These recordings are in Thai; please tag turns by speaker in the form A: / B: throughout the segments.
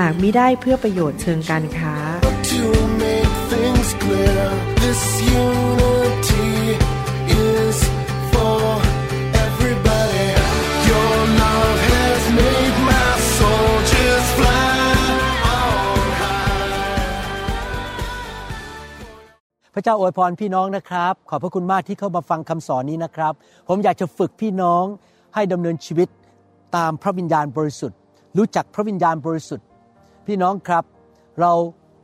A: หากมิได้เพื่อประโยชน์เชิงการค้า
B: to make things clear. This unity is for everybody. Your love has made my soul just fly on high.
C: พระเจ้าอวยพรพี่น้องนะครับ ขอบพระคุณมากที่เข้ามาฟังคำสอนนี้นะครับ ผมอยากจะฝึกพี่น้องให้ดำเนินชีวิตตามพระวิญญาณบริสุทธิ์ รู้จักพระวิญญาณบริสุทธิ์ พี่น้องครับ เรา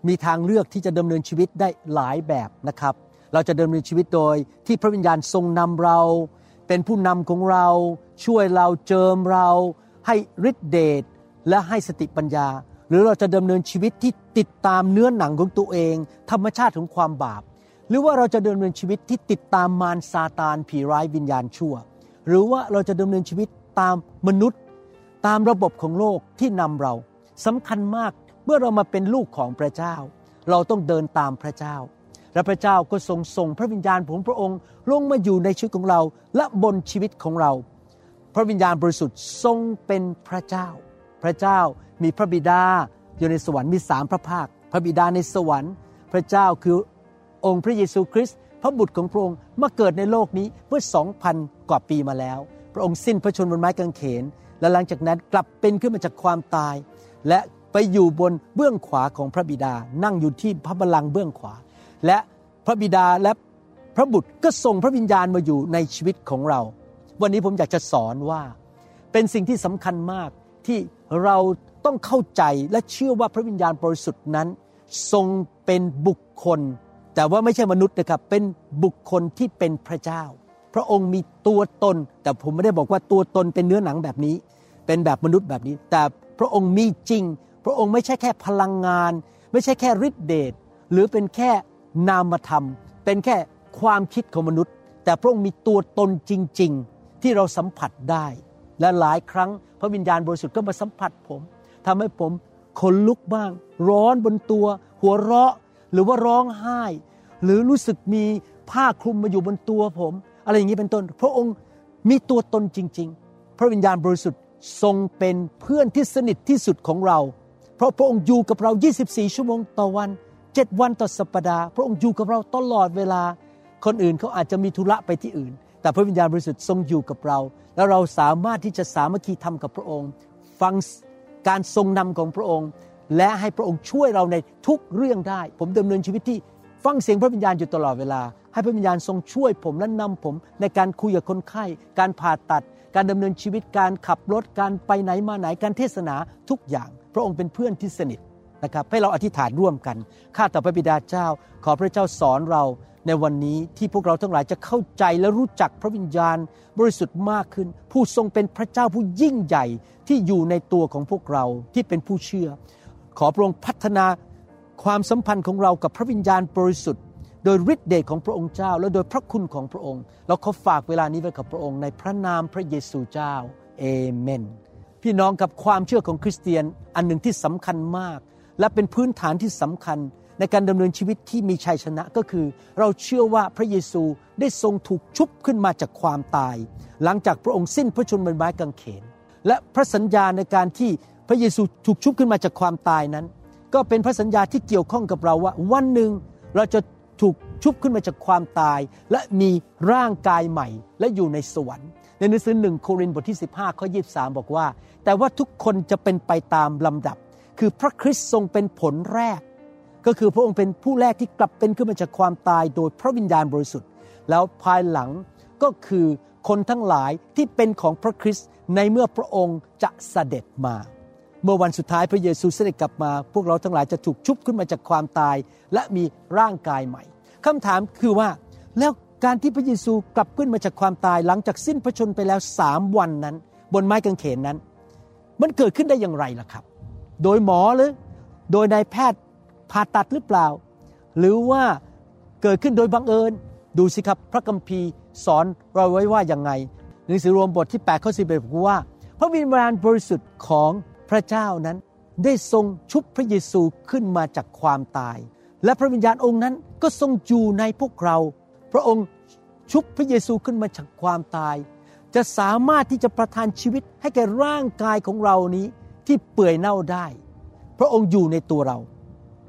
C: มีทางเลือกที่จะดำเนินชีวิตได้หลายแบบนะครับ เราจะดำเนินชีวิตโดยที่พระวิญญาณทรงนำเรา เป็นผู้นำของเรา ช่วยเราเจิมเรา ให้ฤทธิเดชและให้สติปัญญา หรือเราจะดำเนินชีวิตที่ติดตามเนื้อหนังของตัวเอง ธรรมชาติของความบาป หรือว่าเราจะดำเนินชีวิตที่ติดตามมารซาตานผีร้ายวิญญาณชั่ว หรือว่าเราจะดำเนินชีวิตตามมนุษย์ ตามระบบของโลกที่นำเรา สำคัญมากเมื่อเรามาเป็นลูกของพระเจ้า เราต้องเดินตามพระเจ้า และพระเจ้าก็ทรงส่งพระวิญญาณของพระองค์ลงมาอยู่ในชีวิตของเราและบนชีวิตของเรา พระวิญญาณบริสุทธิ์ทรงเป็นพระเจ้า พระเจ้ามีพระบิดาอยู่ในสวรรค์มีสามพระภาค พระบิดาในสวรรค์ พระเจ้าคือองค์พระเยซูคริสต์พระบุตรของพระองค์มาเกิดในโลกนี้เมื่อสองพันกว่าปีมาแล้ว พระองค์สิ้นพระชนม์บนไม้กางเขน และหลังจากนั้นกลับเป็นขึ้นมาจากความตาย และไปอยู่บนเบื้องขวาของพระบิดา นั่งอยู่ที่พระบัลลังก์เบื้องขวา และพระบิดาและพระบุตรก็ส่งพระวิญญาณมาอยู่ในชีวิตของเรา วันนี้ผมอยากจะสอนว่า เป็นสิ่งที่สำคัญมากที่เราต้องเข้าใจและเชื่อว่าพระวิญญาณบริสุทธิ์นั้น ทรงเป็นบุคคล แต่ว่าไม่ใช่มนุษย์นะครับ เป็นบุคคลที่เป็นพระเจ้า พระองค์มีตัวตน แต่ผมไม่ได้บอกว่าตัวตนเป็นเนื้อหนังแบบนี้ เป็นแบบมนุษย์แบบนี้ แต่ พระองค์มีจริง พระองค์ไม่ใช่แค่พลังงาน ไม่ใช่แค่ฤทธิเดชหรือเป็นแค่นามธรรม เป็นแค่ความคิดของมนุษย์ แต่พระองค์มีตัวตนจริง ๆ ที่เราสัมผัสได้ และหลายครั้งพระวิญญาณบริสุทธิ์ก็มาสัมผัสผมทำให้ผมขนลุกบ้าง ร้อนบนตัว หัวเราะหรือว่าร้องไห้ หรือรู้สึกมีผ้าคลุมมาอยู่บนตัวผม อะไรอย่างนี้เป็นต้น พระองค์มีตัวตนจริง ๆ พระวิญญาณบริสุทธิ์ ทรงเป็นเพื่อนที่สนิทที่สุดของเรา เพราะพระองค์อยู่กับเรา 24 ชั่วโมงต่อวัน 7 วันต่อสัปดาห์ พระองค์อยู่กับเราตลอดเวลา คนอื่นเขาอาจจะมีธุระไปที่อื่น แต่พระวิญญาณบริสุทธิ์ทรงอยู่กับเรา แล้วเราสามารถที่จะสามัคคีทำกับพระองค์ ฟังการทรงนำของพระองค์ และให้พระองค์ช่วยเราในทุกเรื่องได้ ผมดำเนินชีวิตที่ฟังเสียงพระวิญญาณอยู่ตลอดเวลา ให้พระวิญญาณทรงช่วยผมและนำผมในการคุยกับคนไข้ การผ่าตัด การดำเนินชีวิตการขับรถการไปไหนมาไหนการเทศนาทุกอย่าง พระองค์เป็นเพื่อนที่สนิทนะครับให้เราอธิษฐานร่วมกันข้าแต่พระบิดาเจ้า ขอพระเจ้าสอนเราในวันนี้ที่พวกเราทั้งหลายจะเข้าใจและรู้จักพระวิญญาณ บริสุทธิ์มากขึ้น ผู้ทรงเป็นพระเจ้าผู้ยิ่งใหญ่ที่อยู่ในตัวของพวกเราที่เป็นผู้เชื่อ ขอพระองค์พัฒนาความสัมพันธ์ของเรากับพระวิญญาณบริสุทธิ์ โดยฤทธิเดชของพระองค์เจ้า และโดยพระคุณของพระองค์ เราขอฝากเวลานี้ไว้กับพระองค์ในพระนามพระเยซูเจ้าเอเมน พี่น้องกับความเชื่อของคริสเตียนอันหนึ่งที่สำคัญมาก และเป็นพื้นฐานที่สำคัญในการดำเนินชีวิตที่มีชัยชนะก็คือ เราเชื่อว่าพระเยซูได้ทรงถูกชุบขึ้นมาจากความตาย หลังจากพระองค์สิ้นพระชนม์บนไม้กางเขน และพระสัญญาในการที่พระเยซูถูกชุบขึ้นมาจากความตายนั้น ก็เป็นพระสัญญาที่เกี่ยวข้องกับเราว่า วันหนึ่งเราจะ ถูกชุบขึ้นมาจากความตาย และมีร่างกายใหม่ และอยู่ในสวรรค์ ในหนังสือหนึ่งโครินธ์บทที่ 15ข้อ23 บอกว่า แต่ว่าทุกคนจะเป็นไปตามลำดับ คือพระคริสต์ทรงเป็นผลแรก ก็คือพระองค์เป็นผู้แรกที่กลับเป็นขึ้นมาจากความตายโดยพระวิญญาณบริสุทธิ์ แล้วภายหลังก็คือคนทั้งหลายที่เป็นของพระคริสต์ในเมื่อพระองค์จะเสด็จมา เมื่อวันสุดท้ายพระเยซูเสด็จกลับมา พวกเราทั้งหลายจะถูกชุบขึ้นมาจากความตาย และมีร่างกายใหม่ คำถามคือว่าแล้วการที่พระเยซูกลับขึ้นมาจากความตายหลังจากสิ้นพระชนไปแล้วสามวันนั้น บนไม้กางเขนนั้น มันเกิดขึ้นได้อย่างไรล่ะครับ โดยหมอหรือโดยนายแพทย์ผ่าตัดหรือเปล่า หรือว่าเกิดขึ้นโดยบังเอิญ ดูสิครับพระคัมภีร์สอนเราไว้ว่าอย่างไงหนังสือรวมบทที่8ข้อ11บอกว่า พระวิญญาณบริสุทธิ์ของพระเจ้านั้นได้ทรงชุบพระเยซูขึ้นมาจากความตาย และพระวิญญาณองค์นั้นก็ทรงอยู่ในพวกเรา พระองค์ชุบพระเยซูขึ้นมาจากความตาย จะสามารถที่จะประทานชีวิตให้แก่ร่างกายของเรานี้ที่เปื่อยเน่าได้ พระองค์อยู่ในตัวเรา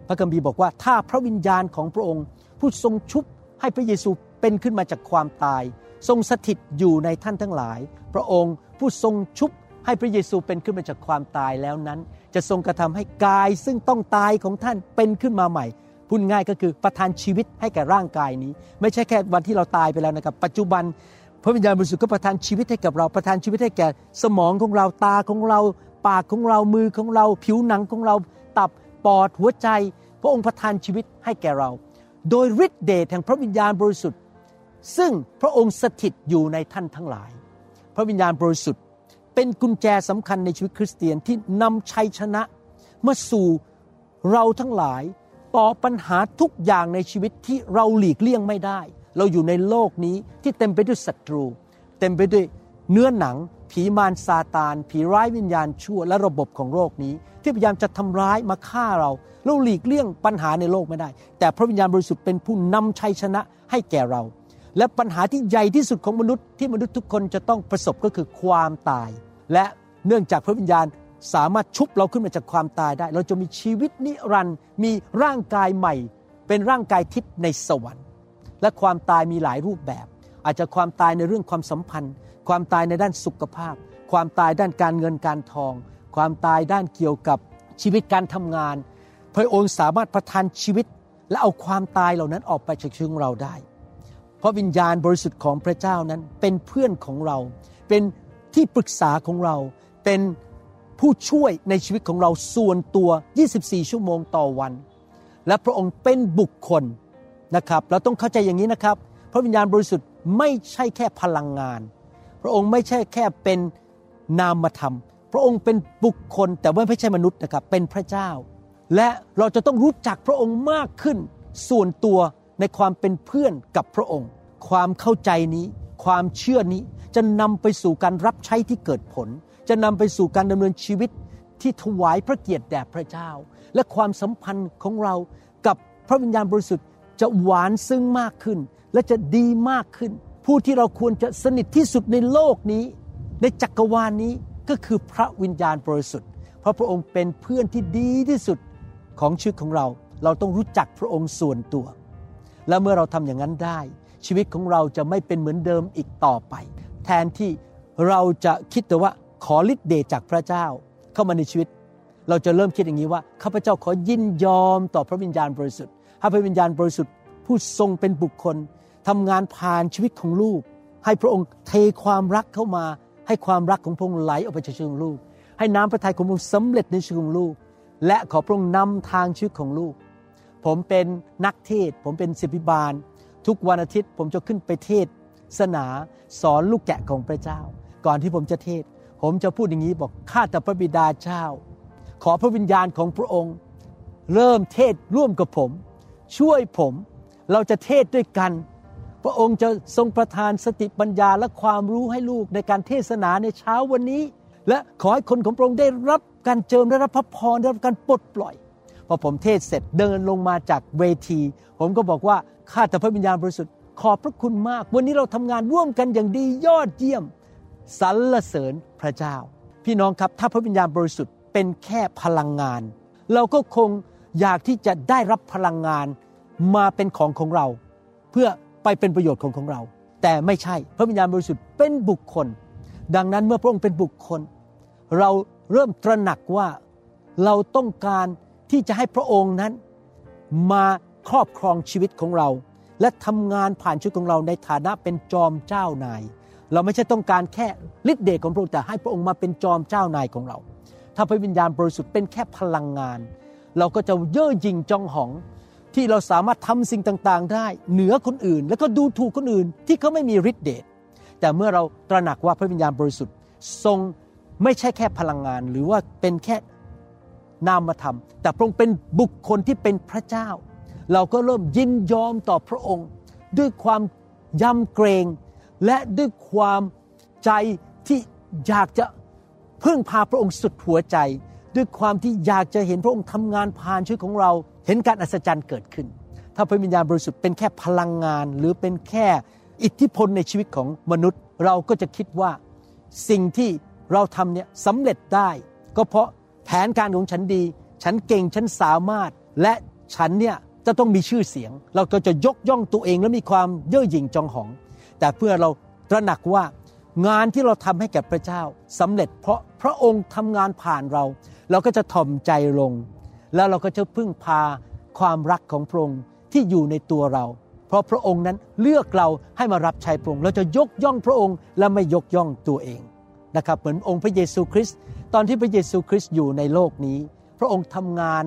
C: พระคัมภีร์บอกว่าถ้าพระวิญญาณของพระองค์ ผู้ทรงชุบให้พระเยซูเป็นขึ้นมาจากความตาย ทรงสถิตอยู่ในท่านทั้งหลาย พระองค์ผู้ทรงชุบให้พระเยซูเป็นขึ้นมาจากความตายแล้วนั้น จะทรงกระทำให้กายซึ่งต้องตายของท่านเป็นขึ้นมาใหม่ พูดง่ายก็คือประทานชีวิตให้แก่ร่างกายนี้ ไม่ใช่แค่วันที่เราตายไปแล้วนะครับปัจจุบันพระวิญญาณบริสุทธิ์ก็ประทานชีวิตให้กับเราประทานชีวิตให้แก่สมองของเราตาของเรา ปากของเรามือของเรา ผิวหนังของเรา ตับปอดหัวใจ พระองค์ประทานชีวิตให้แก่เรา โดยฤทธิเดชแห่งพระวิญญาณบริสุทธิ์ ซึ่งพระองค์สถิตอยู่ในท่านทั้งหลาย พระวิญญาณบริสุทธิ์ เป็นกุญแจสำคัญในชีวิตคริสเตียนที่นำชัยชนะมาสู่เราทั้งหลาย ต่อปัญหาทุกอย่างในชีวิตที่เราหลีกเลี่ยงไม่ได้ เราอยู่ในโลกนี้ที่เต็มไปด้วยศัตรู เต็มไปด้วยเนื้อหนัง ผีมารซาตาน ผีร้ายวิญญาณชั่วและระบบของโลกนี้ ที่พยายามจะทำร้ายมาฆ่าเรา เราหลีกเลี่ยงปัญหาในโลกไม่ได้ แต่พระวิญญาณบริสุทธิ์เป็นผู้นำชัยชนะให้แก่เรา และปัญหาที่ใหญ่ที่สุดของมนุษย์ที่มนุษย์ทุกคนจะต้องประสบก็คือความตาย และเนื่องจากพระวิญญาณ สามารถชุบเราขึ้นมาจากความตายได้ เราจะมีชีวิตนิรันดร์มีร่างกายใหม่ เป็นร่างกายทิพย์ในสวรรค์ และความตายมีหลายรูปแบบ อาจจะความตายในเรื่องความสัมพันธ์ ความตายในด้านสุขภาพ ความตายด้านการเงินการทอง ความตายด้านเกี่ยวกับชีวิตการทำงาน พระองค์สามารถประทานชีวิต และเอาความตายเหล่านั้นออกไปจากชีวิตของเราได้ เพราะวิญญาณบริสุทธิ์ของพระเจ้านั้นเป็นเพื่อนของเรา เป็นที่ปรึกษาของเรา เป็น ผู้ช่วยในชีวิตของเราส่วนตัว 24 ชั่วโมงต่อวัน และพระองค์เป็นบุคคลนะครับ เราต้องเข้าใจอย่างนี้นะครับ พระวิญญาณบริสุทธิ์ไม่ใช่แค่พลังงาน พระองค์ไม่ใช่แค่เป็นนามธรรม พระองค์เป็นบุคคลแต่ว่าไม่ใช่มนุษย์นะครับ เป็นพระเจ้า และเราจะต้องรู้จักพระองค์มากขึ้น ส่วนตัวในความเป็นเพื่อนกับพระองค์ ความเข้าใจนี้ ความเชื่อนี้จะนำไปสู่การรับใช้ที่เกิดผล จะนำไปสู่การดำเนินชีวิตที่ถวายพระเกียรติแด่พระเจ้า และความสัมพันธ์ของเรากับพระวิญญาณบริสุทธิ์จะหวานซึ้งมากขึ้น และจะดีมากขึ้น ผู้ที่เราควรจะสนิทที่สุดในโลกนี้ ในจักรวาลนี้ก็คือพระวิญญาณบริสุทธิ์ เพราะพระองค์เป็นเพื่อนที่ดีที่สุดของชีวิตของเรา เราต้องรู้จักพระองค์ส่วนตัว และเมื่อเราทำอย่างนั้นได้ ชีวิตของเราจะไม่เป็นเหมือนเดิมอีกต่อไป แทนที่เราจะคิดแต่ว่า ขอฤทธิ์เดชจากพระเจ้าเข้ามาในชีวิต เราจะเริ่มคิดอย่างนี้ว่าข้าพเจ้าขอยินยอมต่อพระวิญญาณบริสุทธิ์ให้พระวิญญาณบริสุทธิ์ผู้ทรงเป็นบุคคลทำงานผ่านชีวิตของลูก ให้พระองค์เทความรักเข้ามา ให้ความรักของพระองค์ไหลออกไปจากชีวิตของลูก ให้น้ำพระทัยของพระองค์สำเร็จในชีวิตของลูก และขอพระองค์นำทางชีวิตของลูก ผมเป็นนักเทศ ผมเป็นศิบิบาล ทุกวันอาทิตย์ผมจะขึ้นไปเทศสนาสอนลูกแกะของพระเจ้า ก่อนที่ผมจะเทศ ผมจะพูดอย่างนี้บอกข้าแต่พระบิดาเจ้า ขอพระวิญญาณของพระองค์ เริ่มเทศร่วมกับผม ช่วยผมเราจะเทศด้วยกัน พระองค์จะทรงประทานสติปัญญาและความรู้ให้ลูกในการเทศนาในเช้าวันนี้ และขอให้คนของพระองค์ได้รับการเจิมได้รับพระพรได้รับการปลดปล่อยพอผมเทศเสร็จเดินลงมาจากเวที ผมก็บอกว่าข้าแต่พระวิญญาณบริสุทธิ์ขอบพระคุณมาก วันนี้เราทำงานร่วมกันอย่างดียอดเยี่ยมสรรเสริญ พระเจ้า พี่น้องครับถ้าพระวิญญาณบริสุทธิ์เป็นแค่พลังงาน เราก็คงอยากที่จะได้รับพลังงานมาเป็นของของเรา เพื่อไปเป็นประโยชน์ของของเรา แต่ไม่ใช่พระวิญญาณบริสุทธิ์เป็นบุคคล ดังนั้นเมื่อพระองค์เป็นบุคคล เราเริ่มตระหนักว่าเราต้องการที่จะให้พระองค์นั้น มาครอบครองชีวิตของเรา และทำงานผ่านชีวิตของเราในฐานะเป็นจอมเจ้านาย เราไม่ใช่ต้องการแค่ฤทธิ์เดชของพระองค์แต่ให้พระองค์มาเป็นจอมเจ้านายของเรา ถ้าพระวิญญาณบริสุทธิ์เป็นแค่พลังงาน เราก็จะเย่อหยิ่งจองหอง ที่เราสามารถทำสิ่งต่างๆ ได้ เหนือคนอื่น แล้วก็ดูถูกคนอื่นที่เขาไม่มีฤทธิ์เดชแต่เมื่อเราตระหนักว่าพระวิญญาณบริสุทธิ์ทรงไม่ใช่แค่พลังงาน หรือว่าเป็นแค่นามธรรม แต่พระองค์เป็นบุคคลที่เป็นพระเจ้า เราก็เริ่มยินยอมต่อพระองค์ ด้วยความยำเกรง และด้วยความใจที่อยากจะพึ่งพาพระองค์สุดหัวใจ ด้วยความที่อยากจะเห็นพระองค์ทำงานผ่านชีวิตของเรา เห็นการอัศจรรย์เกิดขึ้น ถ้าพระวิญญาณบริสุทธิ์เป็นแค่พลังงาน หรือเป็นแค่อิทธิพลในชีวิตของมนุษย์ เราก็จะคิดว่าสิ่งที่เราทำเนี่ยสำเร็จได้ ก็เพราะแผนการของฉันดี ฉันเก่งฉันสามารถ และฉันเนี่ยจะต้องมีชื่อเสียง เราก็จะยกย่องตัวเองและมีความเย่อหยิ่งจองหอง แต่เพื่อเราตระหนักว่างานที่เราทำให้แก่พระเจ้าสำเร็จเพราะพระองค์ทำงานผ่านเรา เราก็จะถ่อมใจลง แล้วเราก็จะพึ่งพาความรักของพระองค์ที่อยู่ในตัวเรา เพราะพระองค์นั้นเลือกเราให้มารับใช้พระองค์เราจะยกย่องพระองค์และไม่ยกย่องตัวเองนะครับเหมือนองค์พระเยซูคริสต์ตอนที่พระเยซูคริสต์อยู่ในโลกนี้ พระองค์ทำงาน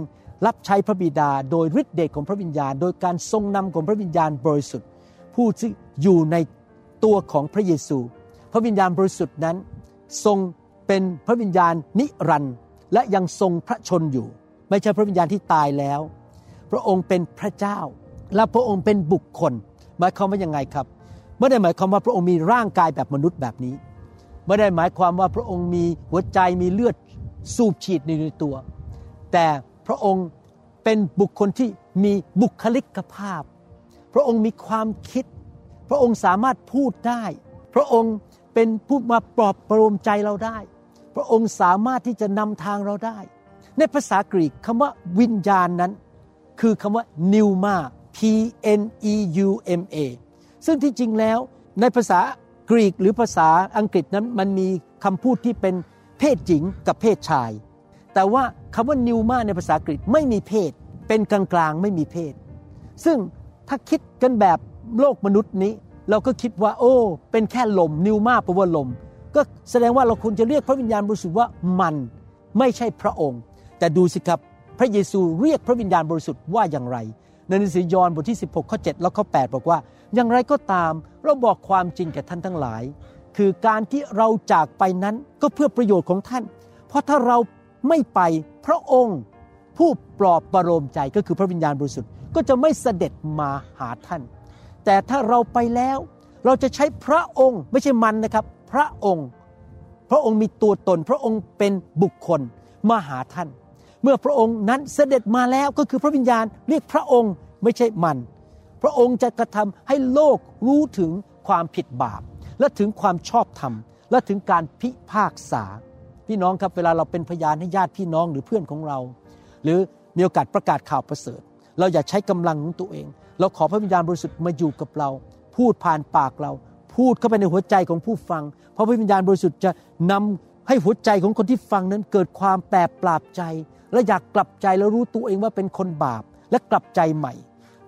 C: รับใช้พระบิดา โดยฤทธิเดชของพระวิญญาณ โดยการทรงนำของพระวิญญาณบริสุทธิ์ ผู้ที่อยู่ใน ตัวของพระเยซู พระวิญญาณบริสุทธิ์นั้น ทรงเป็นพระวิญญาณนิรันดร์และยังทรงพระชนอยู่ ไม่ใช่พระวิญญาณที่ตายแล้ว พระองค์เป็นพระเจ้า และพระองค์เป็นบุคคล หมายความว่ายังไงครับไม่ได้หมายความว่าพระองค์มีร่างกายแบบมนุษย์แบบนี้ไม่ได้หมายความว่าพระองค์มีหัวใจมีเลือดสูบฉีดในตัว แต่พระองค์เป็นบุคคลที่มีบุคลิกภาพ พระองค์มีความคิด พระองค์สามารถพูดได้ พระองค์เป็นผู้มาปลอบประโลมใจเราได้ พระองค์สามารถที่จะนำทางเราได้ ในภาษากรีกคำว่าวิญญาณนั้น คือคำว่า pneuma p n e u m a ซึ่งที่จริงแล้วในภาษากรีกหรือภาษาอังกฤษนั้นมันมีคำพูดที่เป็นเพศหญิงกับเพศชาย แต่ว่าคำว่านิวมาในภาษากรีกไม่มีเพศ เป็นกลางๆไม่มีเพศ ซึ่งถ้าคิดกันแบบ โลกมนุษย์นี้ เราก็คิดว่า โอ้ เป็นแค่ลม นิวมาแปลว่าลม ก็แสดงว่าเราควรจะเรียกพระวิญญาณบริสุทธิ์ว่ามันไม่ใช่พระองค์ แต่ดูสิครับพระเยซูเรียกพระวิญญาณบริสุทธิ์ว่าอย่างไรในหนังสือยอห์นบทที่ 16 ข้อ 7 แล้วข้อ 8 บอกว่า อย่างไรก็ตามเราบอกความจริงแก่ท่านทั้งหลาย คือการที่เราจากไปนั้นก็เพื่อประโยชน์ของท่าน เพราะถ้าเราไม่ไปพระองค์ผู้ปลอบประโลมใจก็คือพระวิญญาณบริสุทธิ์ก็จะไม่เสด็จมาหาท่าน แต่ถ้าเราไปแล้ว เราจะใช้พระองค์ไม่ใช่มันนะครับ พระองค์ พระองค์มีตัวตน พระองค์เป็นบุคคลมาหาท่าน เมื่อพระองค์นั้นเสด็จมาแล้วก็คือพระวิญญาณเรียกพระองค์ไม่ใช่มัน พระองค์จะกระทำให้โลกรู้ถึงความผิดบาป และถึงความชอบธรรม และถึงการพิพากษา พี่น้องครับเวลาเราเป็นพยานให้ญาติพี่น้องหรือเพื่อนของเรา หรือมีโอกาสประกาศข่าวประเสริฐ เราอย่าใช้กำลังของตัวเอง เราขอพระวิญญาณบริสุทธิ์มาอยู่กับเรา พูดผ่านปากเรา พูดเข้าไปในหัวใจของผู้ฟัง เพราะพระวิญญาณบริสุทธิ์จะนำให้หัวใจของคนที่ฟังนั้นเกิดความแปรปราบใจ และอยากกลับใจแล้วรู้ตัวเองว่าเป็นคนบาปและกลับใจใหม่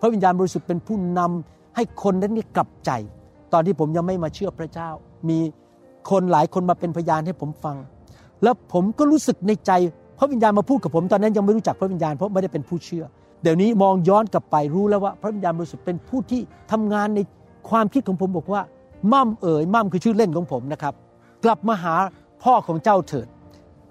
C: พระวิญญาณบริสุทธิ์เป็นผู้นำให้คนนั้นนี่กลับใจ ตอนที่ผมยังไม่มาเชื่อพระเจ้า มีคนหลายคนมาเป็นพยานให้ผมฟัง แล้วผมก็รู้สึกในใจพระวิญญาณมาพูดกับผมตอนนั้นยังไม่รู้จักพระวิญญาณเพราะไม่ได้เป็นผู้เชื่อ เดี๋ยวนี้มองย้อนกลับไปรู้แล้วว่า พระวิญญาณบริสุทธิ์เป็นผู้ที่ทำงานในความคิดของผมบอกว่า มั่มเอ๋ยมั่มคือชื่อเล่นของผมนะครับ กลับมาหาพ่อของเจ้าเถิด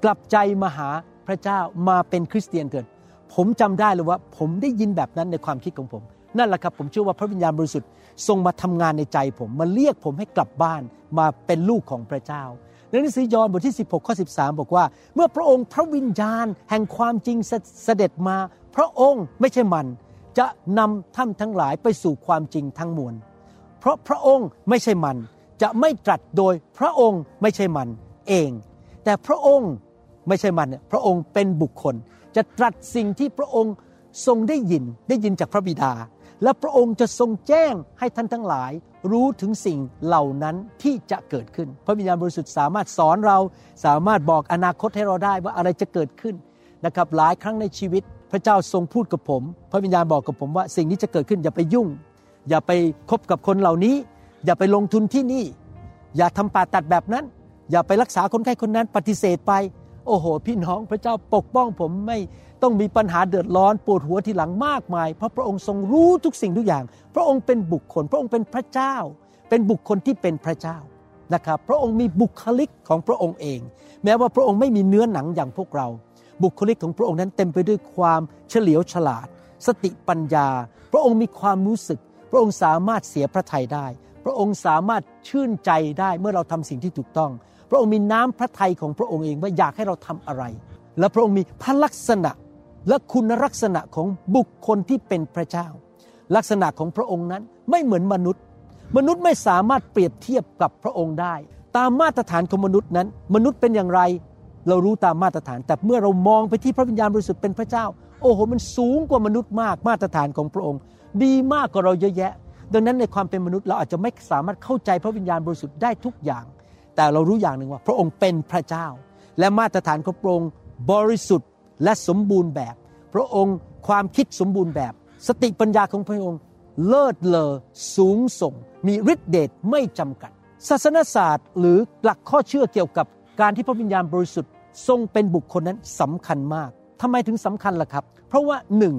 C: กลับใจมาหาพระเจ้ามาเป็นคริสเตียนเถิด ผมจำได้เลยว่า ผมได้ยินแบบนั้นในความคิดของผม นั่นแหละครับผมเชื่อว่าพระวิญญาณบริสุทธิ์ทรงมาทำงานในใจผมมาเรียกผมให้กลับบ้านมาเป็นลูกของพระเจ้าในหนังสือยอห์นบทที่ 16 ข้อ 13 บอกว่า เมื่อพระองค์พระวิญญาณแห่งความจริงเสด็จมา พระองค์ไม่ใช่มันจะนำท่านทั้งหลายไปสู่ความจริงทั้งมวล เพราะพระองค์ไม่ใช่มันจะไม่ตรัสโดยพระองค์ไม่ใช่มันเอง แต่พระองค์ไม่ใช่มันเนี่ยพระองค์เป็นบุคคล จะตรัสสิ่งที่พระองค์ทรงได้ยินได้ยินจากพระบิดา และพระองค์จะทรงแจ้งให้ท่านทั้งหลาย รู้ถึงสิ่งเหล่านั้นที่จะเกิดขึ้น พระวิญญาณบริสุทธิ์สามารถสอนเราสามารถบอกอนาคตให้เราได้ว่าอะไรจะเกิดขึ้นนะครับหลายครั้งในชีวิต พระเจ้าทรงพูดกับผม พระวิญญาณบอกกับผมว่าสิ่งนี้จะเกิดขึ้นอย่าไปยุ่ง อย่าไปคบกับคนเหล่านี้ อย่าไปลงทุนที่นี่ อย่าทำป่าตัดแบบนั้น อย่าไปรักษาคนไข้คนนั้นปฏิเสธไป โอ้โห พี่น้องพระเจ้าปกป้องผมไม่ต้องมีปัญหาเดือดร้อนปวดหัวทีหลังมากมาย เพราะพระองค์ทรงรู้ทุกสิ่งทุกอย่าง พระองค์เป็นบุคคล พระองค์เป็นพระเจ้า เป็นบุคคลที่เป็นพระเจ้านะครับ พระองค์มีบุคลิกของพระองค์เอง แม้ว่าพระองค์ไม่มีเนื้อหนังอย่างพวกเรา บุคลิกของพระองค์นั้นเต็มไปด้วยความเฉลียวฉลาด สติปัญญา พระองค์มีความรู้สึก พระองค์สามารถเสียพระทัยได้ พระองค์สามารถชื่นใจได้เมื่อเราทำสิ่งที่ถูกต้อง พระองค์มีน้ำพระทัยของพระองค์เองว่าอยากให้เราทำอะไร และพระองค์มีพระลักษณะและคุณลักษณะของบุคคลที่เป็นพระเจ้า ลักษณะของพระองค์นั้นไม่เหมือนมนุษย์ มนุษย์ไม่สามารถเปรียบเทียบกับพระองค์ได้ ตามมาตรฐานของมนุษย์นั้น มนุษย์เป็นอย่างไร เรารู้ตามมาตรฐาน แต่เมื่อเรามองไปที่พระวิญญาณบริสุทธิ์เป็นพระเจ้า โอ้โห มันสูงกว่ามนุษย์มากมาตรฐานของพระองค์ ดีมากกว่าเราเยอะแยะ ดังนั้นในความเป็นมนุษย์เราอาจจะไม่สามารถเข้าใจพระวิญญาณบริสุทธิ์ได้ทุกอย่าง แต่เรารู้อย่างหนึ่งว่า พระองค์เป็นพระเจ้า และมาตรฐานของพระองค์บริสุทธิ์และสมบูรณ์แบบ พระองค์ความคิดสมบูรณ์แบบ สติปัญญาของพระองค์เลิศเลอสูงส่ง มีฤทธิเดชไม่จำกัด ศาสนศาสตร์หรือหลักข้อเชื่อเกี่ยวกับการที่พระวิญญาณบริสุทธิ์ ทรงเป็นบุคคลนั้นสำคัญมากทำไมถึงสำคัญล่ะครับ เพราะว่าหนึ่ง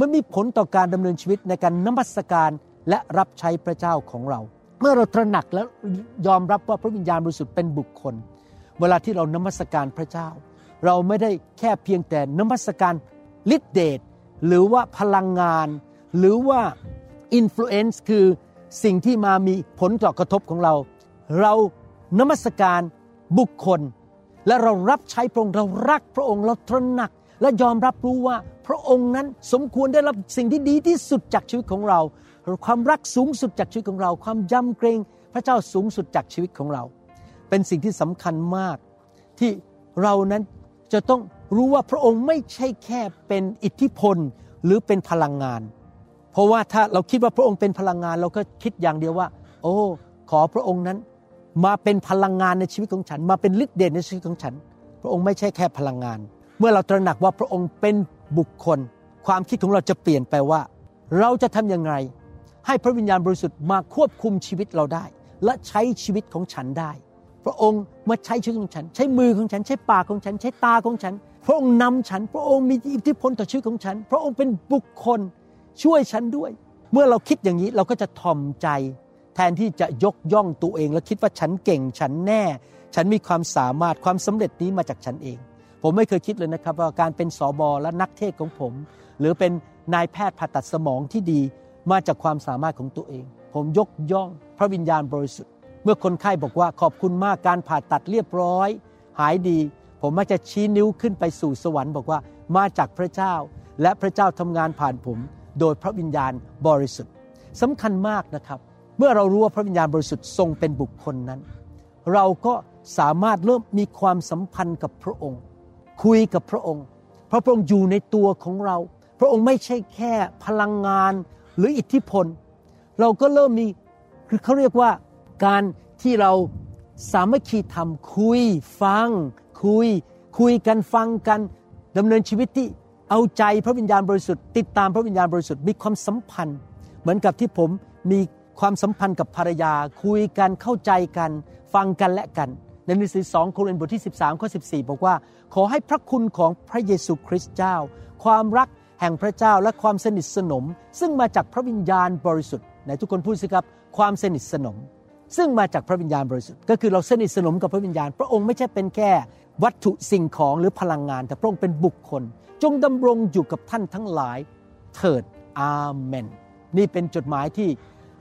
C: มันมีผลต่อการดำเนินชีวิตในการนมัสการและรับใช้พระเจ้าของเรา เมื่อเราตระหนักและยอมรับว่าพระวิญญาณบริสุทธิ์เป็นบุคคล เวลาที่เรานมัสการพระเจ้า เราไม่ได้แค่เพียงแต่นมัสการฤทธิเดชหรือว่าพลังงาน หรือว่าอิ f ฟลูเอนซ์คือสิ่งที่มามีผลต่อกระทบของเรา เรานมัสการบุคคล และเรารับใช้พระองค์เรารักพระองค์เราตระหนัก และยอมรับรู้ว่าพระองค์นั้นสมควรได้รับสิ่งที่ดีที่สุดจากชีวิตของเรา ความรักสูงสุดจากชีวิตของเรา ความยำเกรงพระเจ้าสูงสุดจากชีวิตของเรา เป็นสิ่งที่สำคัญมาก ที่เรานั้นจะต้องรู้ว่าพระองค์ไม่ใช่แค่เป็นอิทธิพลหรือเป็นพลังงาน เพราะว่าถ้าเราคิดว่าพระองค์เป็นพลังงาน เราก็คิดอย่างเดียวว่า โอ้ ขอพระองค์นั้น มาเป็นพลังงานในชีวิตของฉัน มาเป็นฤทธิ์เดชในชีวิตของฉัน พระองค์ไม่ใช่แค่พลังงาน เมื่อเราตระหนักว่าพระองค์เป็นบุคคล ความคิดของเราจะเปลี่ยนไปว่า เราจะทำยังไง ให้พระวิญญาณบริสุทธิ์มาควบคุมชีวิตเราได้ และใช้ชีวิตของฉันได้ พระองค์มาใช้ชีวิตของฉัน ใช้มือของฉัน ใช้ปากของฉัน ใช้ตาของฉัน พระองค์นำฉัน พระองค์มีอิทธิพลต่อชีวิตของฉัน พระองค์เป็นบุคคลช่วยฉันด้วย เมื่อเราคิดอย่างนี้เราก็จะถ่อมใจ นที่จะยกย่องตัวเอง แล้วคิดว่าฉันเก่งฉันแน่ ฉันมีความสามารถความสำเร็จนี้มาจากฉันเอง ผมไม่เคยคิดเลยนะครับว่าการเป็นสอบอและนักเทศของผม หรือเป็นนายแพทย์ผ่าตัดสมองที่ดีมาจากความสามารถของตัวเอง ผมยกย่องพระวิญญาณบริสุทธิ์ เมื่อคนไข้บอกว่าขอบคุณมากการผ่าตัดเรียบร้อย หายดี ผมมักจะชี้นิ้วขึ้นไปสู่สวรรค์บอกว่ามาจากพระเจ้า และพระเจ้าทำงานผ่านผม โดยพระวิญญาณบริสุทธิ์สำคัญมากนะครับ เมื่อเรารู้ว่าพระวิญญาณบริสุทธิ์ทรงเป็นบุคคลนั้น เราก็สามารถเริ่มมีความสัมพันธ์กับพระองค์ คุยกับพระองค์ พระพระองค์อยู่ในตัวของเรา พระองค์ไม่ใช่แค่พลังงานหรืออิทธิพล เราก็เริ่มมีคือเขาเรียกว่าการที่เราสามัคคีทำคุยฟัง คุย คุยกันฟังกันดำเนินชีวิตที่เอาใจพระวิญญาณบริสุทธิ์ติดตามพระวิญญาณบริสุทธิ์มีความสัมพันธ์ เหมือนกับที่ผมมี ความสัมพันธ์กับภรรยาคุยกันเข้าใจกัน ฟังกันและกัน ในหนังสือสองโครินธ์บทที่ 13ข้อ14 บอกว่า ขอให้พระคุณของพระเยซูคริสต์เจ้า ความรักแห่งพระเจ้าและความสนิทสนม ซึ่งมาจากพระวิญญาณบริสุทธิ์ไหนทุกคนพูดสิครับความสนิทสนม ซึ่งมาจากพระวิญญาณบริสุทธิ์ก็คือเราสนิทสนมกับพระวิญญาณ พระองค์ไม่ใช่เป็นแค่วัตถุสิ่งของหรือพลังงาน แต่พระองค์เป็นบุคคล จงดำรงอยู่กับท่านทั้งหลาย เถิดอาเมน นี่เป็นจดหมายที่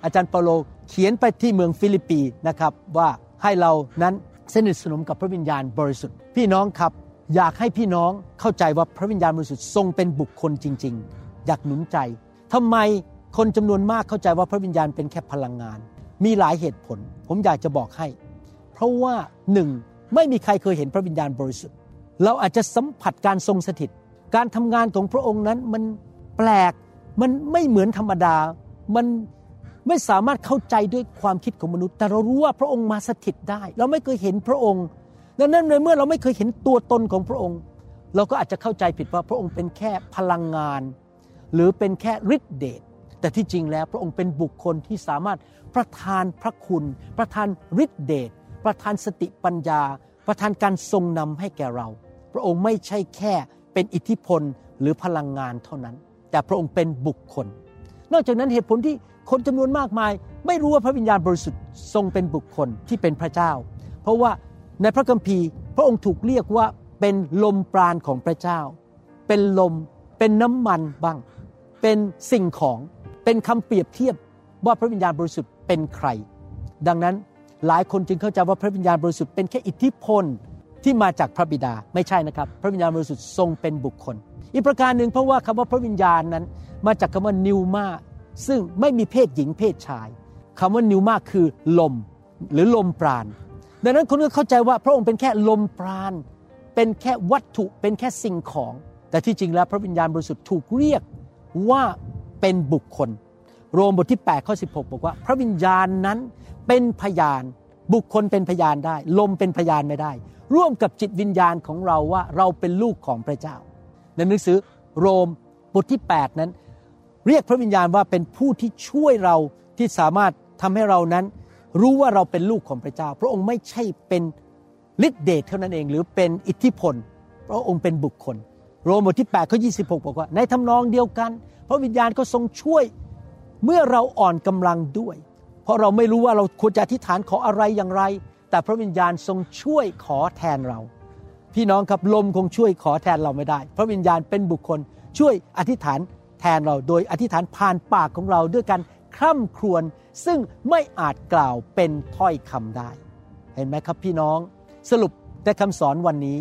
C: อาจารย์เปาโลเขียนไปที่เมืองฟิลิปปีนะครับว่าให้เรานั้นสนิทสนมกับพระวิญญาณบริสุทธิ์ พี่น้องครับอยากให้พี่น้องเข้าใจว่าพระวิญญาณบริสุทธิ์ทรงเป็นบุคคลจริง ๆ อยากหนุนใจทำไมคนจำนวนมากเข้าใจว่าพระวิญญาณเป็นแค่พลังงาน มีหลายเหตุผล ผมอยากจะบอกให้ เพราะว่าหนึ่งไม่มีใครเคยเห็นพระวิญญาณบริสุทธิ์ เราอาจจะสัมผัสการทรงสถิต การทำงานของพระองค์นั้นมันแปลกมันไม่เหมือนธรรมดา มัน ไม่สามารถเข้าใจด้วยความคิดของมนุษย์ แต่เรารู้ว่าพระองค์มาสถิตได้ เราไม่เคยเห็นพระองค์ดังนั้นในเมื่อเราไม่เคยเห็นตัวตนของพระองค์ เราก็อาจจะเข้าใจผิดว่าพระองค์เป็นแค่พลังงาน หรือเป็นแค่ฤทธิเดชแต่ที่จริงแล้วพระองค์เป็นบุคคลที่สามารถประทานพระคุณ ประทานฤทธิเดชประทานสติปัญญา ประทานการทรงนำให้แก่เรา พระองค์ไม่ใช่แค่เป็นอิทธิพลหรือพลังงานเท่านั้น แต่พระองค์เป็นบุคคล นอกจากนั้นเหตุผลที่ คนจำนวนมากมาย ไม่รู้ว่าพระวิญญาณบริสุทธิ์ทรงเป็นบุคคลที่เป็นพระเจ้า เพราะว่าในพระคัมภีร์ พระองค์ถูกเรียกว่าเป็นลมปราณของพระเจ้า เป็นลม เป็นน้ำมันบ้าง เป็นสิ่งของ เป็นคำเปรียบเทียบว่าพระวิญญาณบริสุทธิ์เป็นใคร ดังนั้นหลายคนจึงเข้าใจว่าพระวิญญาณบริสุทธิ์เป็นแค่อิทธิพลที่มาจากพระบิดาไม่ใช่นะครับ พระวิญญาณบริสุทธิ์ทรงเป็นบุคคล อีกประการหนึ่งเพราะว่าคำว่าพระวิญญาณนั้น มาจากคำว่านิวมา ซึ่งไม่มีเพศหญิงเพศชายคำว่านิวมาคือลมหรือลมปราณ ดังนั้นคนก็เข้าใจว่าพระองค์เป็นแค่ลมปราณ เป็นแค่วัตถุเป็นแค่สิ่งของ แต่ที่จริงแล้วพระวิญญาณบริสุทธิ์ถูกเรียกว่าเป็นบุคคล โรมบทที่8ข้อ16 บอกว่า พระวิญญาณนั้นเป็นพยานบุคคลเป็นพยานได้ ลมเป็นพยานไม่ได้ ร่วมกับจิตวิญญาณของเราว่าเราเป็นลูกของพระเจ้า ในหนังสือโรมบทที่ 8 นั้น เรียกพระวิญญาณว่าเป็นผู้ที่ช่วยเราที่สามารถทำให้เรานั้น รู้ว่าเราเป็นลูกของพระเจ้า พระองค์ไม่ใช่เป็นฤทธิเดชเท่านั้นเอง หรือเป็นอิทธิพล พระองค์เป็นบุคคล โรมบทที่8ข้อ26บอกว่า ในทำนองเดียวกัน พระวิญญาณก็ทรงช่วยเมื่อเราอ่อนกำลังด้วย เพราะเราไม่รู้ว่าเราควรจะอธิษฐานขออะไรอย่างไร แต่พระวิญญาณทรงช่วยขอแทนเรา พี่น้องครับลมคงช่วยขอแทนเราไม่ได้ พระวิญญาณเป็นบุคคลช่วยอธิษฐาน แทนเราโดยอธิษฐานผ่านปากของเราด้วยการคร่ำครวญซึ่งไม่อาจกล่าวเป็นถ้อยคำได้ เห็นไหมครับพี่น้องสรุปในคำสอนวันนี้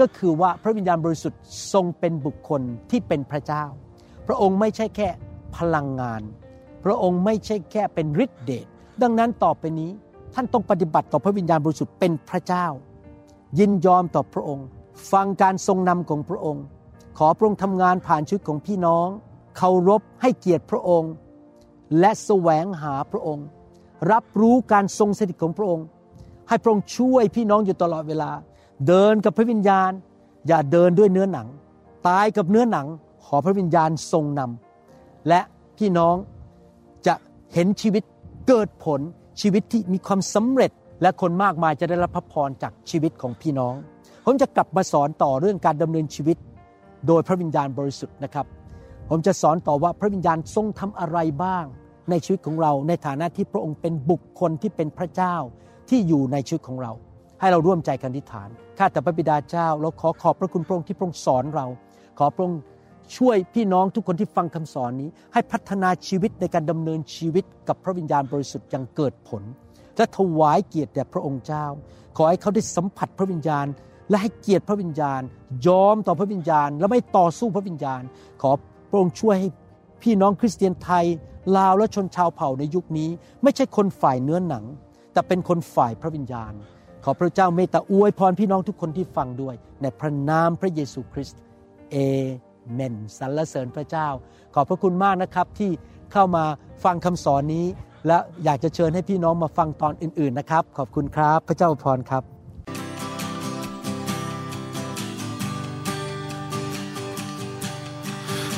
C: ก็คือว่าพระวิญญาณบริสุทธิ์ทรงเป็นบุคคลที่เป็นพระเจ้า พระองค์ไม่ใช่แค่พลังงาน พระองค์ไม่ใช่แค่เป็นฤทธิเดชดังนั้นต่อไปนี้ท่านต้องปฏิบัติต่อพระวิญญาณบริสุทธิ์เป็นพระเจ้า ยินยอมต่อพระองค์ ฟังการทรงนำของพระองค์ ขอพระองค์ทำงานผ่านชีวิตของพี่น้องเคารพให้เกียรติพระองค์ และแสวงหาพระองค์ รับรู้การทรงสถิตของพระองค์ ให้พระองค์ช่วยพี่น้องอยู่ตลอดเวลา เดินกับพระวิญญาณ อย่าเดินด้วยเนื้อหนัง ตายกับเนื้อหนัง ขอพระวิญญาณทรงนำและพี่น้องจะเห็นชีวิตเกิดผลชีวิตที่มีความสำเร็จและคนมากมายจะได้รับพระพรจากชีวิตของพี่น้อง ผมจะกลับมาสอนต่อเรื่องการดำเนินชีวิต โดยพระวิญญาณบริสุทธิ์นะครับ ผมจะสอนต่อว่าพระวิญญาณทรงทำอะไรบ้าง ในชีวิตของเราในฐานะที่พระองค์เป็นบุคคลที่เป็นพระเจ้าที่อยู่ในชีวิตของเรา ให้เราร่วมใจกันอธิษฐานข้าแต่พระบิดาเจ้าเราขอขอบพระคุณพระองค์ที่พระองค์สอนเรา ขอพระองค์ช่วยพี่น้องทุกคนที่ฟังคำสอนนี้ ให้พัฒนาชีวิตในการดำเนินชีวิตกับพระวิญญาณบริสุทธิ์อย่างเกิดผล และถวายเกียรติแด่พระองค์เจ้า ขอให้เขาได้สัมผัสพระวิญญาณ และให้เกียรติพระวิญญาณ ยอมต่อพระวิญญาณ และไม่ต่อสู้พระวิญญาณ ขอพระองค์ช่วยให้พี่น้องคริสเตียนไทย ลาวและชนชาวเผ่าในยุคนี้ ไม่ใช่คนฝ่ายเนื้อหนัง แต่เป็นคนฝ่ายพระวิญญาณ ขอพระเจ้าเมตตาอวยพรพี่น้องทุกคนที่ฟังด้วย ในพระนามพระเยซูคริสต์เอเมนสรรเสริญพระเจ้า ขอบพระคุณมากนะครับที่เข้ามาฟังคำสอนนี้ และอยากจะเชิญให้พี่น้องมาฟังตอนอื่น ๆนะครับ ขอบคุณครับ พระเจ้าพรครับ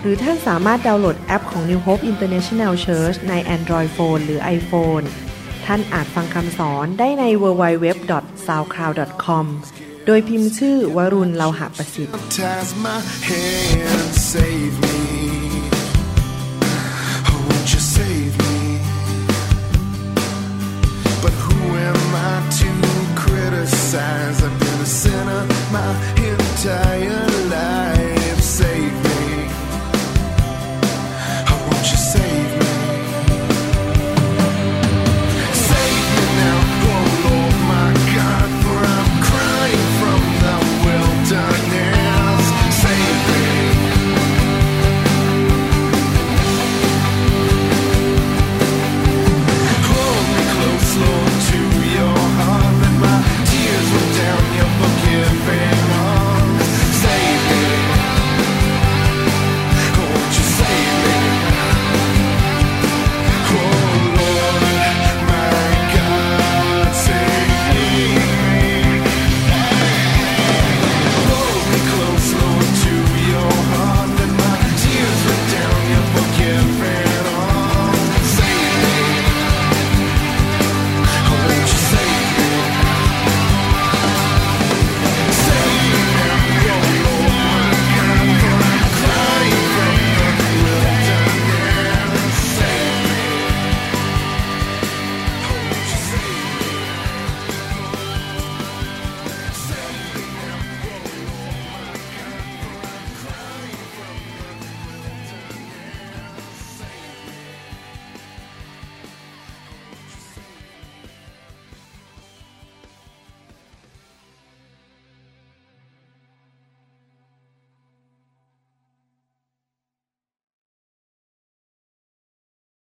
A: หรือท่านสามารถดาวน์โหลดแอปของ New Hope International Church ใน Android Phone หรือ iPhone ท่านอาจฟังคำสอนได้ใน www.soundcloud.com โดยพิมพ์ชื่อวรุณเลาหะประสิทธิ์
B: But who am I to criticize? I've been a sinner my